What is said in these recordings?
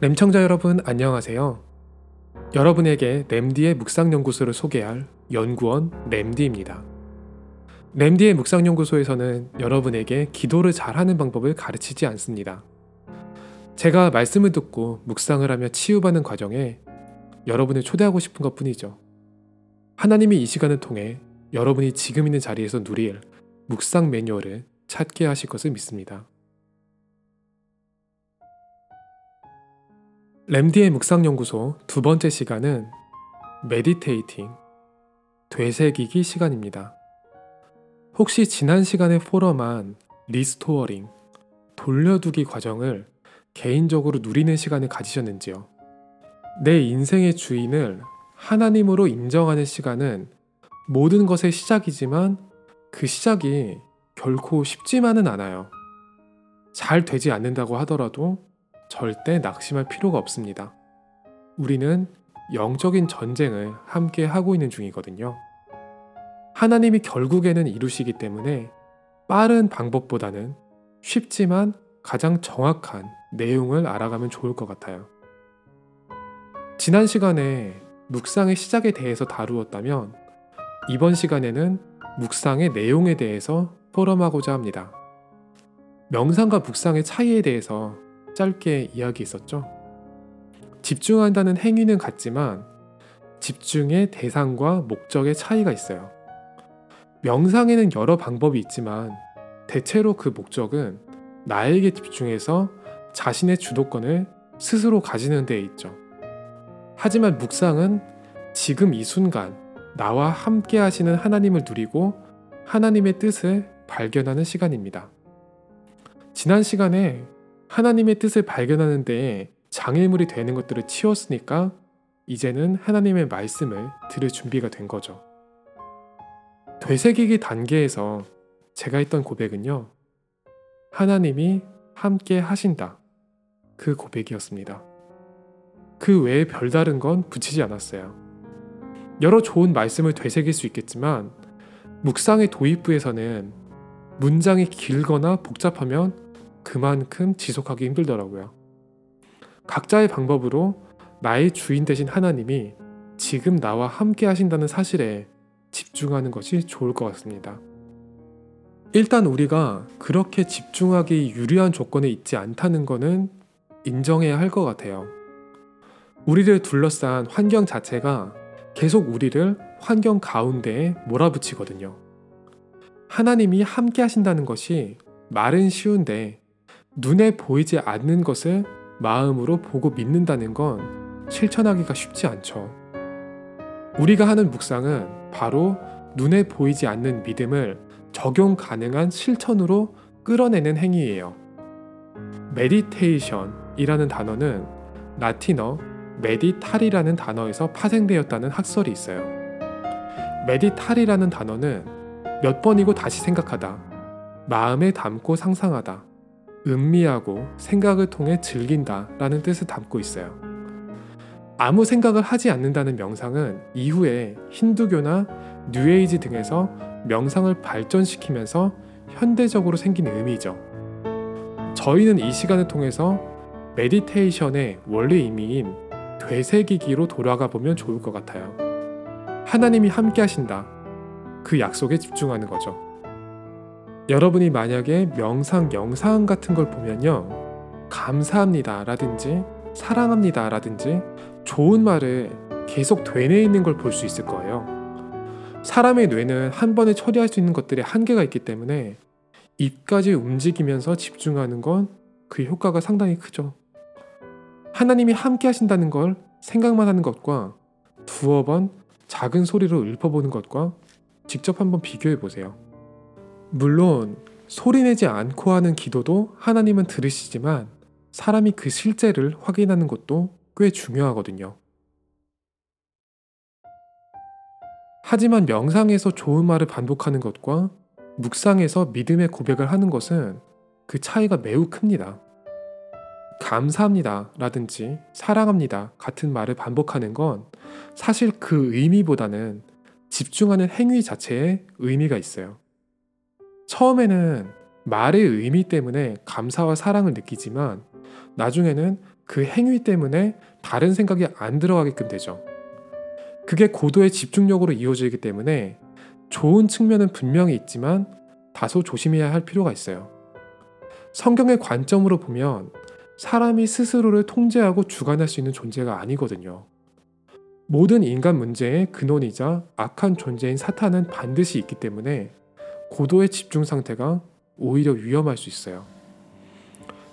램청자 여러분 안녕하세요. 여러분에게 램디의 묵상연구소를 소개할 연구원 램디입니다. 램디의 묵상연구소에서는 여러분에게 기도를 잘하는 방법을 가르치지 않습니다. 제가 말씀을 듣고 묵상을 하며 치유받는 과정에 여러분을 초대하고 싶은 것 뿐이죠. 하나님이 이 시간을 통해 여러분이 지금 있는 자리에서 누릴 묵상 매뉴얼을 찾게 하실 것을 믿습니다. 램디의 묵상연구소 두 번째 시간은 meditating, 되새기기 시간입니다. 혹시 지난 시간에 포럼한 restoring, 돌려두기 과정을 개인적으로 누리는 시간을 가지셨는지요? 내 인생의 주인을 하나님으로 인정하는 시간은 모든 것의 시작이지만 그 시작이 결코 쉽지만은 않아요. 잘 되지 않는다고 하더라도 절대 낙심할 필요가 없습니다. 우리는 영적인 전쟁을 함께 하고 있는 중이거든요. 하나님이 결국에는 이루시기 때문에 빠른 방법보다는 쉽지만 가장 정확한 내용을 알아가면 좋을 것 같아요. 지난 시간에 묵상의 시작에 대해서 다루었다면 이번 시간에는 묵상의 내용에 대해서 포럼하고자 합니다. 명상과 묵상의 차이에 대해서 짧게 이야기했었죠. 집중한다는 행위는 같지만 집중의 대상과 목적의 차이가 있어요. 명상에는 여러 방법이 있지만 대체로 그 목적은 나에게 집중해서 자신의 주도권을 스스로 가지는 데 있죠. 하지만 묵상은 지금 이 순간 나와 함께 하시는 하나님을 누리고 하나님의 뜻을 발견하는 시간입니다. 지난 시간에 하나님의 뜻을 발견하는 데에 장애물이 되는 것들을 치웠으니까 이제는 하나님의 말씀을 들을 준비가 된 거죠. 되새기기 단계에서 제가 했던 고백은요. 하나님이 함께 하신다. 그 고백이었습니다. 그 외에 별다른 건 붙이지 않았어요. 여러 좋은 말씀을 되새길 수 있겠지만 묵상의 도입부에서는 문장이 길거나 복잡하면 그만큼 지속하기 힘들더라고요. 각자의 방법으로 나의 주인 되신 하나님이 지금 나와 함께 하신다는 사실에 집중하는 것이 좋을 것 같습니다. 일단 우리가 그렇게 집중하기 유리한 조건에 있지 않다는 것은 인정해야 할 것 같아요. 우리를 둘러싼 환경 자체가 계속 우리를 환경 가운데에 몰아붙이거든요. 하나님이 함께 하신다는 것이 말은 쉬운데 눈에 보이지 않는 것을 마음으로 보고 믿는다는 건 실천하기가 쉽지 않죠. 우리가 하는 묵상은 바로 눈에 보이지 않는 믿음을 적용 가능한 실천으로 끌어내는 행위예요. meditation이라는 단어는 라틴어 meditari라는 단어에서 파생되었다는 학설이 있어요. meditari라는 단어는 몇 번이고 다시 생각하다, 마음에 담고 상상하다, 음미하고 생각을 통해 즐긴다 라는 뜻을 담고 있어요. 아무 생각을 하지 않는다는 명상은 이후에 힌두교나 뉴에이지 등에서 명상을 발전시키면서 현대적으로 생긴 의미죠. 저희는 이 시간을 통해서 meditation의 원래 의미인 되새기기로 돌아가 보면 좋을 것 같아요. 하나님이 함께 하신다. 그 약속에 집중하는 거죠. 여러분이 만약에 명상 영상 같은 걸 보면요. 감사합니다 라든지 사랑합니다 라든지 좋은 말을 계속 되뇌 있는 걸 볼 수 있을 거예요. 사람의 뇌는 한 번에 처리할 수 있는 것들이 한계가 있기 때문에 입까지 움직이면서 집중하는 건 그 효과가 상당히 크죠. 하나님이 함께 하신다는 걸 생각만 하는 것과 두어 번 작은 소리로 읊어보는 것과 직접 한번 비교해 보세요. 물론 소리내지 않고 하는 기도도 하나님은 들으시지만 사람이 그 실제를 확인하는 것도 꽤 중요하거든요. 하지만 명상에서 좋은 말을 반복하는 것과 묵상에서 믿음의 고백을 하는 것은 그 차이가 매우 큽니다. 감사합니다 라든지 사랑합니다 같은 말을 반복하는 건 사실 그 의미보다는 집중하는 행위 자체에 의미가 있어요. 처음에는 말의 의미 때문에 감사와 사랑을 느끼지만 나중에는 그 행위 때문에 다른 생각이 안 들어가게끔 되죠. 그게 고도의 집중력으로 이루어지기 때문에 좋은 측면은 분명히 있지만 다소 조심해야 할 필요가 있어요. 성경의 관점으로 보면 사람이 스스로를 통제하고 주관할 수 있는 존재가 아니거든요. 모든 인간 문제의 근원이자 악한 존재인 사탄은 반드시 있기 때문에 고도의 집중 상태가 오히려 위험할 수 있어요.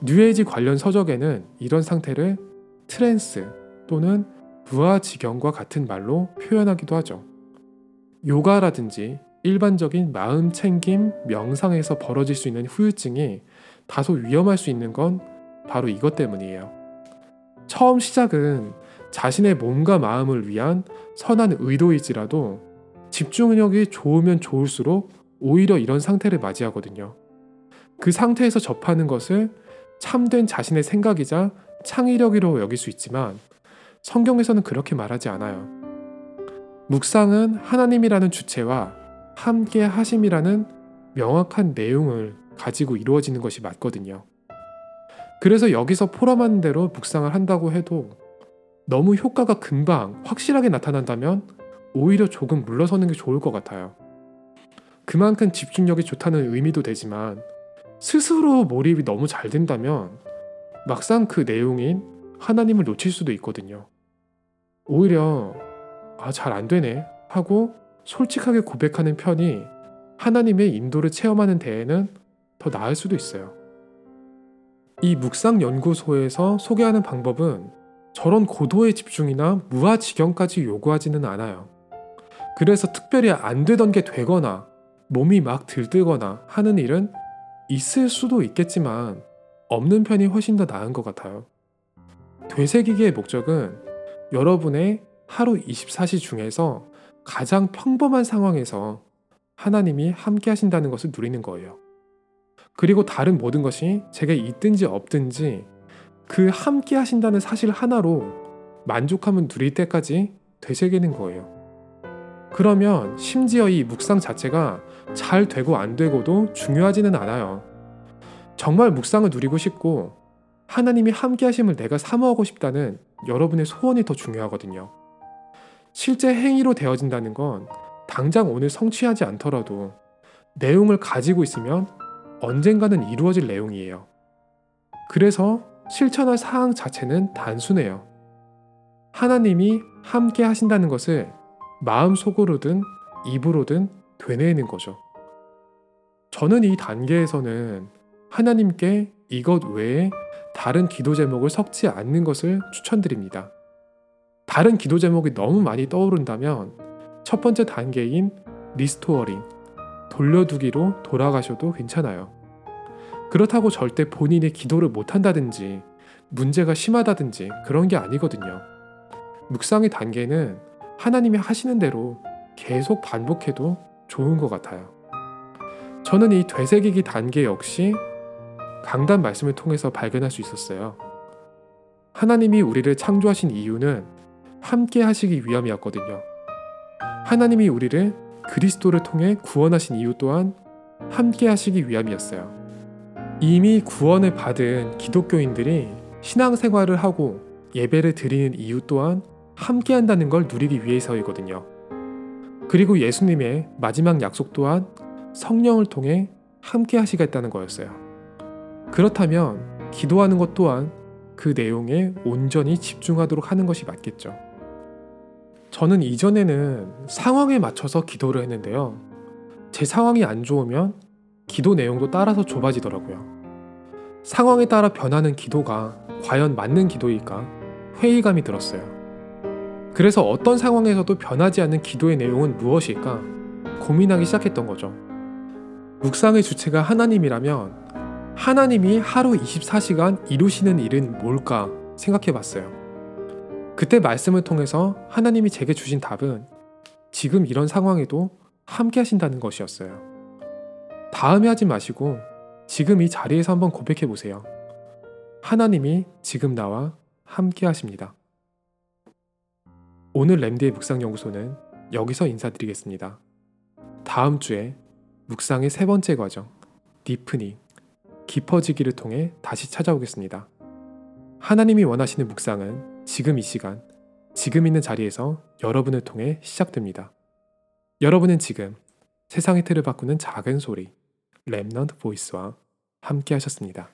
뉴에이지 관련 서적에는 이런 상태를 trance 또는 무아 지경과 같은 말로 표현하기도 하죠. 요가라든지 일반적인 마음 챙김, 명상에서 벌어질 수 있는 후유증이 다소 위험할 수 있는 건 바로 이것 때문이에요. 처음 시작은 자신의 몸과 마음을 위한 선한 의도이지라도 집중력이 좋으면 좋을수록 오히려 이런 상태를 맞이하거든요. 그 상태에서 접하는 것을 참된 자신의 생각이자 창의력이라고 여길 수 있지만 성경에서는 그렇게 말하지 않아요. 묵상은 하나님이라는 주체와 함께 하심이라는 명확한 내용을 가지고 이루어지는 것이 맞거든요. 그래서 여기서 포럼하는 대로 묵상을 한다고 해도 너무 효과가 금방 확실하게 나타난다면 오히려 조금 물러서는 게 좋을 것 같아요. 그만큼 집중력이 좋다는 의미도 되지만 스스로 몰입이 너무 잘 된다면 막상 그 내용인 하나님을 놓칠 수도 있거든요. 오히려 아, 잘 안 되네 하고 솔직하게 고백하는 편이 하나님의 인도를 체험하는 데에는 더 나을 수도 있어요. 이 묵상 연구소에서 소개하는 방법은 저런 고도의 집중이나 무아지경까지 요구하지는 않아요. 그래서 특별히 안 되던 게 되거나 몸이 막 들뜨거나 하는 일은 있을 수도 있겠지만 없는 편이 훨씬 더 나은 것 같아요. 되새기기의 목적은 여러분의 하루 24시 중에서 가장 평범한 상황에서 하나님이 함께 하신다는 것을 누리는 거예요. 그리고 다른 모든 것이 제게 있든지 없든지 그 함께 하신다는 사실 하나로 만족함을 누릴 때까지 되새기는 거예요. 그러면 심지어 이 묵상 자체가 잘 되고 안 되고도 중요하지는 않아요. 정말 묵상을 누리고 싶고 하나님이 함께 하심을 내가 사모하고 싶다는 여러분의 소원이 더 중요하거든요. 실제 행위로 되어진다는 건 당장 오늘 성취하지 않더라도 내용을 가지고 있으면 언젠가는 이루어질 내용이에요. 그래서 실천할 사항 자체는 단순해요. 하나님이 함께 하신다는 것을 마음 속으로든 입으로든 되뇌는 거죠. 저는 이 단계에서는 하나님께 이것 외에 다른 기도 제목을 섞지 않는 것을 추천드립니다. 다른 기도 제목이 너무 많이 떠오른다면 첫 번째 단계인 restoring, 돌려두기로 돌아가셔도 괜찮아요. 그렇다고 절대 본인이 기도를 못한다든지 문제가 심하다든지 그런 게 아니거든요. 묵상의 단계는 하나님이 하시는 대로 계속 반복해도 좋은 것 같아요. 저는 이 되새기기 단계 역시 강단 말씀을 통해서 발견할 수 있었어요. 하나님이 우리를 창조하신 이유는 함께 하시기 위함이었거든요. 하나님이 우리를 그리스도를 통해 구원하신 이유 또한 함께 하시기 위함이었어요. 이미 구원을 받은 기독교인들이 신앙생활을 하고 예배를 드리는 이유 또한 함께 한다는 걸 누리기 위해서이거든요. 그리고 예수님의 마지막 약속 또한 성령을 통해 함께 하시겠다는 거였어요. 그렇다면 기도하는 것 또한 그 내용에 온전히 집중하도록 하는 것이 맞겠죠. 저는 이전에는 상황에 맞춰서 기도를 했는데요. 제 상황이 안 좋으면 기도 내용도 따라서 좁아지더라고요. 상황에 따라 변하는 기도가 과연 맞는 기도일까 회의감이 들었어요. 그래서 어떤 상황에서도 변하지 않는 기도의 내용은 무엇일까 고민하기 시작했던 거죠. 묵상의 주체가 하나님이라면 하나님이 하루 24시간 이루시는 일은 뭘까 생각해 봤어요. 그때 말씀을 통해서 하나님이 제게 주신 답은 지금 이런 상황에도 함께 하신다는 것이었어요. 다음에 하지 마시고 지금 이 자리에서 한번 고백해 보세요. 하나님이 지금 나와 함께 하십니다. 오늘 램디의 묵상연구소는 여기서 인사드리겠습니다. 다음 주에 묵상의 세 번째 과정, 디프닝, 깊어지기를 통해 다시 찾아오겠습니다. 하나님이 원하시는 묵상은 지금 이 시간, 지금 있는 자리에서 여러분을 통해 시작됩니다. 여러분은 지금 세상의 틀을 바꾸는 작은 소리, Remnant Voice와 함께 하셨습니다.